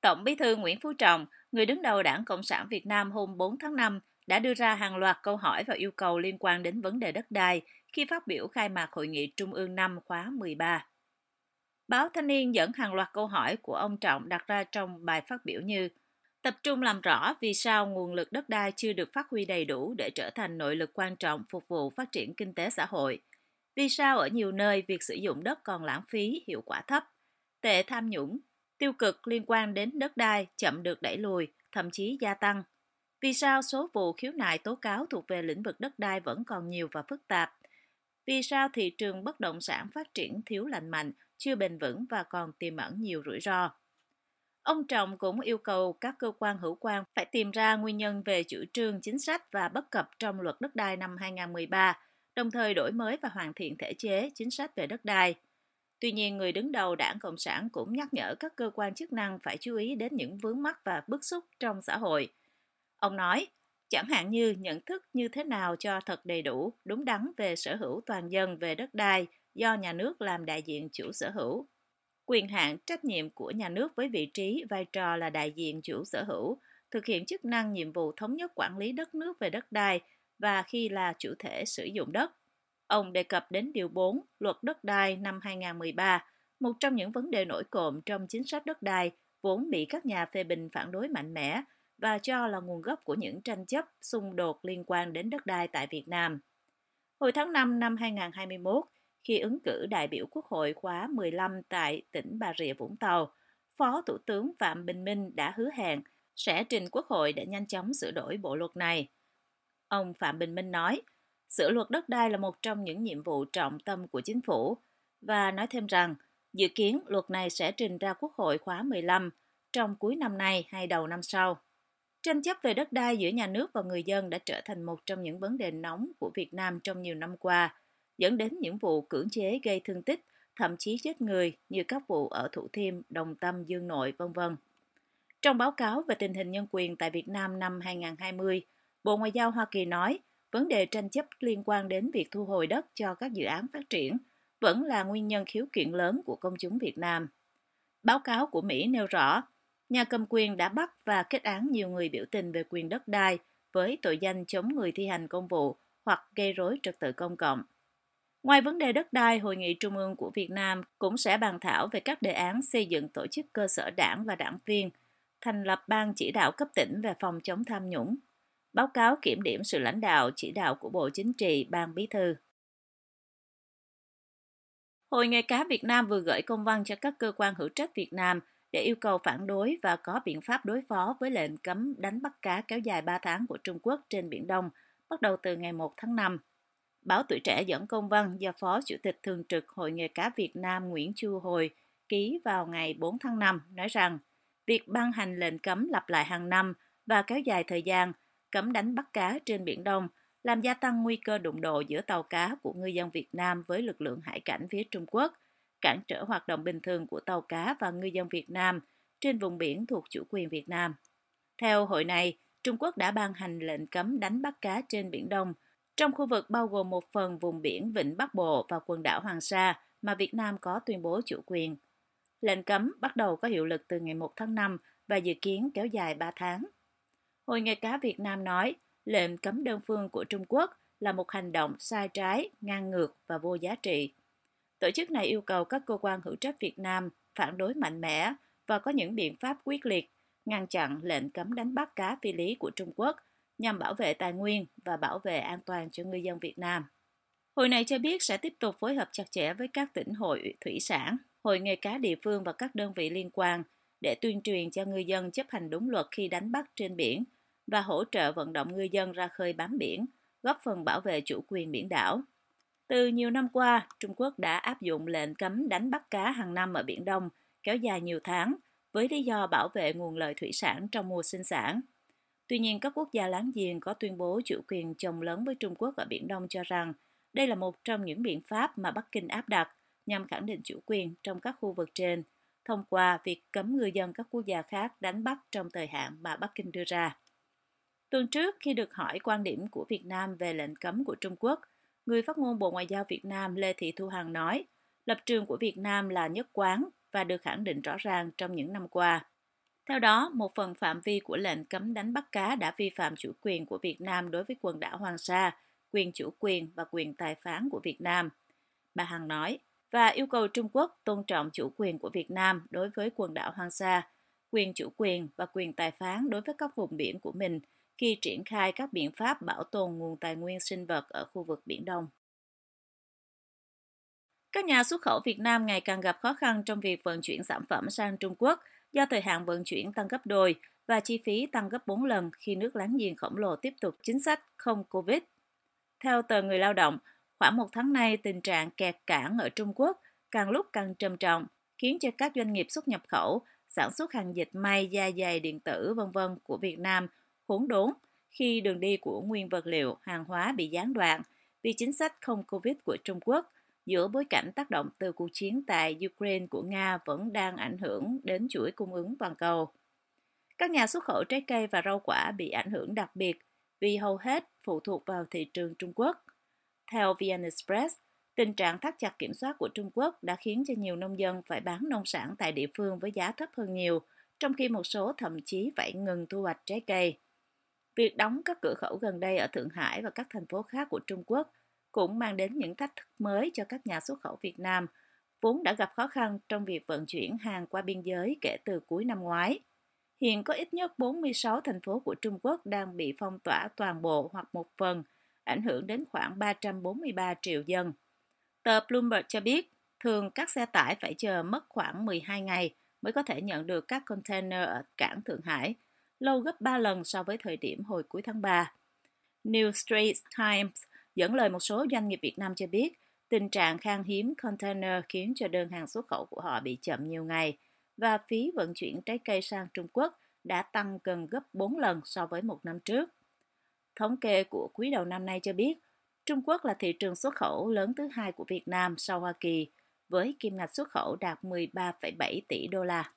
Tổng bí thư Nguyễn Phú Trọng, người đứng đầu Đảng Cộng sản Việt Nam hôm 4 tháng 5, đã đưa ra hàng loạt câu hỏi và yêu cầu liên quan đến vấn đề đất đai khi phát biểu khai mạc Hội nghị Trung ương năm khóa 13. Báo Thanh niên dẫn hàng loạt câu hỏi của ông Trọng đặt ra trong bài phát biểu như tập trung làm rõ vì sao nguồn lực đất đai chưa được phát huy đầy đủ để trở thành nội lực quan trọng phục vụ phát triển kinh tế xã hội. Vì sao ở nhiều nơi việc sử dụng đất còn lãng phí, hiệu quả thấp, tệ tham nhũng, tiêu cực liên quan đến đất đai chậm được đẩy lùi, thậm chí gia tăng. Vì sao số vụ khiếu nại tố cáo thuộc về lĩnh vực đất đai vẫn còn nhiều và phức tạp? Vì sao thị trường bất động sản phát triển thiếu lành mạnh, chưa bền vững và còn tiềm ẩn nhiều rủi ro? Ông Trọng cũng yêu cầu các cơ quan hữu quan phải tìm ra nguyên nhân về chủ trương chính sách và bất cập trong luật đất đai năm 2013, đồng thời đổi mới và hoàn thiện thể chế chính sách về đất đai. Tuy nhiên, người đứng đầu đảng Cộng sản cũng nhắc nhở các cơ quan chức năng phải chú ý đến những vướng mắc và bức xúc trong xã hội. Ông nói, chẳng hạn như nhận thức như thế nào cho thật đầy đủ, đúng đắn về sở hữu toàn dân về đất đai do nhà nước làm đại diện chủ sở hữu. Quyền hạn trách nhiệm của nhà nước với vị trí, vai trò là đại diện chủ sở hữu, thực hiện chức năng nhiệm vụ thống nhất quản lý đất nước về đất đai và khi là chủ thể sử dụng đất. Ông đề cập đến Điều 4 Luật Đất đai năm 2013, một trong những vấn đề nổi cộm trong chính sách đất đai vốn bị các nhà phê bình phản đối mạnh mẽ và cho là nguồn gốc của những tranh chấp, xung đột liên quan đến đất đai tại Việt Nam. Hồi tháng 5 năm 2021, khi ứng cử đại biểu Quốc hội khóa 15 tại tỉnh Bà Rịa Vũng Tàu, Phó Thủ tướng Phạm Bình Minh đã hứa hẹn sẽ trình Quốc hội để nhanh chóng sửa đổi bộ luật này. Ông Phạm Bình Minh nói, sửa luật đất đai là một trong những nhiệm vụ trọng tâm của chính phủ và nói thêm rằng dự kiến luật này sẽ trình ra Quốc hội khóa 15 trong cuối năm nay hay đầu năm sau. Tranh chấp về đất đai giữa nhà nước và người dân đã trở thành một trong những vấn đề nóng của Việt Nam trong nhiều năm qua, dẫn đến những vụ cưỡng chế gây thương tích, thậm chí chết người như các vụ ở Thủ Thiêm, Đồng Tâm, Dương Nội, vân vân. Trong báo cáo về tình hình nhân quyền tại Việt Nam năm 2020, Bộ Ngoại giao Hoa Kỳ nói vấn đề tranh chấp liên quan đến việc thu hồi đất cho các dự án phát triển vẫn là nguyên nhân khiếu kiện lớn của công chúng Việt Nam. Báo cáo của Mỹ nêu rõ, nhà cầm quyền đã bắt và kết án nhiều người biểu tình về quyền đất đai với tội danh chống người thi hành công vụ hoặc gây rối trật tự công cộng. Ngoài vấn đề đất đai, Hội nghị Trung ương của Việt Nam cũng sẽ bàn thảo về các đề án xây dựng tổ chức cơ sở đảng và đảng viên, thành lập ban chỉ đạo cấp tỉnh về phòng chống tham nhũng, báo cáo kiểm điểm sự lãnh đạo chỉ đạo của Bộ Chính trị, Ban Bí thư. Hội nghề cá Việt Nam vừa gửi công văn cho các cơ quan hữu trách Việt Nam để yêu cầu phản đối và có biện pháp đối phó với lệnh cấm đánh bắt cá kéo dài 3 tháng của Trung Quốc trên Biển Đông, bắt đầu từ ngày 1 tháng 5. Báo Tuổi Trẻ dẫn công văn do Phó Chủ tịch Thường trực Hội nghề cá Việt Nam Nguyễn Chu Hồi ký vào ngày 4 tháng 5 nói rằng việc ban hành lệnh cấm lặp lại hàng năm và kéo dài thời gian cấm đánh bắt cá trên Biển Đông làm gia tăng nguy cơ đụng độ giữa tàu cá của ngư dân Việt Nam với lực lượng hải cảnh phía Trung Quốc, cản trở hoạt động bình thường của tàu cá và ngư dân Việt Nam trên vùng biển thuộc chủ quyền Việt Nam. Theo hội này, Trung Quốc đã ban hành lệnh cấm đánh bắt cá trên Biển Đông – trong khu vực bao gồm một phần vùng biển Vịnh Bắc Bộ và quần đảo Hoàng Sa mà Việt Nam có tuyên bố chủ quyền. Lệnh cấm bắt đầu có hiệu lực từ ngày 1 tháng 5 và dự kiến kéo dài 3 tháng. Hội nghề cá Việt Nam nói, lệnh cấm đơn phương của Trung Quốc là một hành động sai trái, ngang ngược và vô giá trị. Tổ chức này yêu cầu các cơ quan hữu trách Việt Nam phản đối mạnh mẽ và có những biện pháp quyết liệt ngăn chặn lệnh cấm đánh bắt cá phi lý của Trung Quốc nhằm bảo vệ tài nguyên và bảo vệ an toàn cho ngư dân Việt Nam. Hội này cho biết sẽ tiếp tục phối hợp chặt chẽ với các tỉnh hội thủy sản, hội nghề cá địa phương và các đơn vị liên quan để tuyên truyền cho ngư dân chấp hành đúng luật khi đánh bắt trên biển và hỗ trợ vận động ngư dân ra khơi bám biển, góp phần bảo vệ chủ quyền biển đảo. Từ nhiều năm qua, Trung Quốc đã áp dụng lệnh cấm đánh bắt cá hàng năm ở Biển Đông kéo dài nhiều tháng với lý do bảo vệ nguồn lợi thủy sản trong mùa sinh sản. Tuy nhiên, các quốc gia láng giềng có tuyên bố chủ quyền chồng lớn với Trung Quốc ở Biển Đông cho rằng đây là một trong những biện pháp mà Bắc Kinh áp đặt nhằm khẳng định chủ quyền trong các khu vực trên, thông qua việc cấm ngư dân các quốc gia khác đánh bắt trong thời hạn mà Bắc Kinh đưa ra. Tuần trước, khi được hỏi quan điểm của Việt Nam về lệnh cấm của Trung Quốc, người phát ngôn Bộ Ngoại giao Việt Nam Lê Thị Thu Hằng nói, lập trường của Việt Nam là nhất quán và được khẳng định rõ ràng trong những năm qua. Theo đó, một phần phạm vi của lệnh cấm đánh bắt cá đã vi phạm chủ quyền của Việt Nam đối với quần đảo Hoàng Sa, quyền chủ quyền và quyền tài phán của Việt Nam. Bà Hằng nói, và yêu cầu Trung Quốc tôn trọng chủ quyền của Việt Nam đối với quần đảo Hoàng Sa, quyền chủ quyền và quyền tài phán đối với các vùng biển của mình khi triển khai các biện pháp bảo tồn nguồn tài nguyên sinh vật ở khu vực Biển Đông. Các nhà xuất khẩu Việt Nam ngày càng gặp khó khăn trong việc vận chuyển sản phẩm sang Trung Quốc do thời hạn vận chuyển tăng gấp đôi và chi phí tăng gấp 4 lần khi nước láng giềng khổng lồ tiếp tục chính sách không Covid. Theo tờ Người Lao động, khoảng một tháng nay tình trạng kẹt cảng ở Trung Quốc càng lúc càng trầm trọng, khiến cho các doanh nghiệp xuất nhập khẩu, sản xuất hàng dịch may, da dày, điện tử, vân vân của Việt Nam hỗn đốn khi đường đi của nguyên vật liệu, hàng hóa bị gián đoạn vì chính sách không Covid của Trung Quốc – giữa bối cảnh tác động từ cuộc chiến tại Ukraine của Nga vẫn đang ảnh hưởng đến chuỗi cung ứng toàn cầu. Các nhà xuất khẩu trái cây và rau quả bị ảnh hưởng đặc biệt vì hầu hết phụ thuộc vào thị trường Trung Quốc. Theo VN Express, tình trạng thắt chặt kiểm soát của Trung Quốc đã khiến cho nhiều nông dân phải bán nông sản tại địa phương với giá thấp hơn nhiều, trong khi một số thậm chí phải ngừng thu hoạch trái cây. Việc đóng các cửa khẩu gần đây ở Thượng Hải và các thành phố khác của Trung Quốc cũng mang đến những thách thức mới cho các nhà xuất khẩu Việt Nam, vốn đã gặp khó khăn trong việc vận chuyển hàng qua biên giới kể từ cuối năm ngoái. Hiện có ít nhất 46 thành phố của Trung Quốc đang bị phong tỏa toàn bộ hoặc một phần, ảnh hưởng đến khoảng 343 triệu dân. Tờ Bloomberg cho biết, thường các xe tải phải chờ mất khoảng 12 ngày mới có thể nhận được các container ở cảng Thượng Hải, lâu gấp 3 lần so với thời điểm hồi cuối tháng 3. New Straits Times Dẫn lời một số doanh nghiệp Việt Nam cho biết, tình trạng khan hiếm container khiến cho đơn hàng xuất khẩu của họ bị chậm nhiều ngày và phí vận chuyển trái cây sang Trung Quốc đã tăng gần gấp 4 lần so với một năm trước. Thống kê của quý đầu năm nay cho biết, Trung Quốc là thị trường xuất khẩu lớn thứ hai của Việt Nam sau Hoa Kỳ, với kim ngạch xuất khẩu đạt 13,7 tỷ đô la.